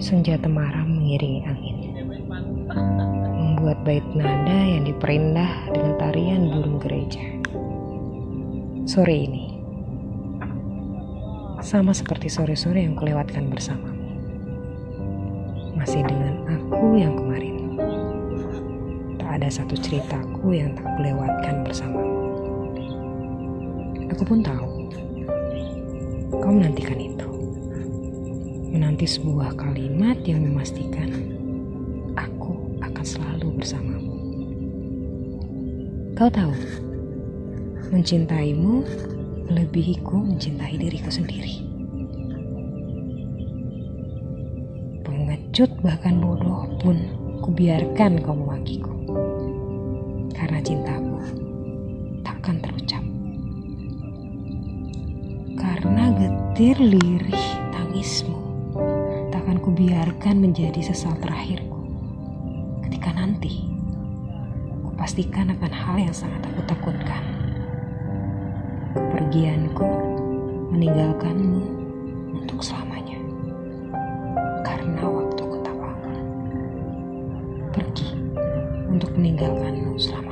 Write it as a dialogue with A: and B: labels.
A: Senja temaram mengiringi angin. Membuat bait nada yang diperindah dengan tarian burung gereja. Sore ini. Sama seperti sore-sore yang kulewatkan bersamamu Masih dengan aku yang kemarin. Tak ada satu ceritaku yang tak kulewatkan bersamamu Aku pun tahu Kau menantikan itu menanti sebuah kalimat yang memastikan aku akan selalu bersamamu. Kau tahu, mencintaimu melebihiku mencintai diriku sendiri. Pengecut bahkan bodoh pun kubiarkan kau memakiku. Karena cintaku takkan terucap. Karena getir lirih tangismu takkan kubiarkan menjadi sesal terakhirku. Ketika nanti, kupastikan akan hal yang sangat aku takutkan. Kepergianku meninggalkanmu untuk selamanya. Karena waktuku tak. Pergi untuk meninggalkanmu selamanya.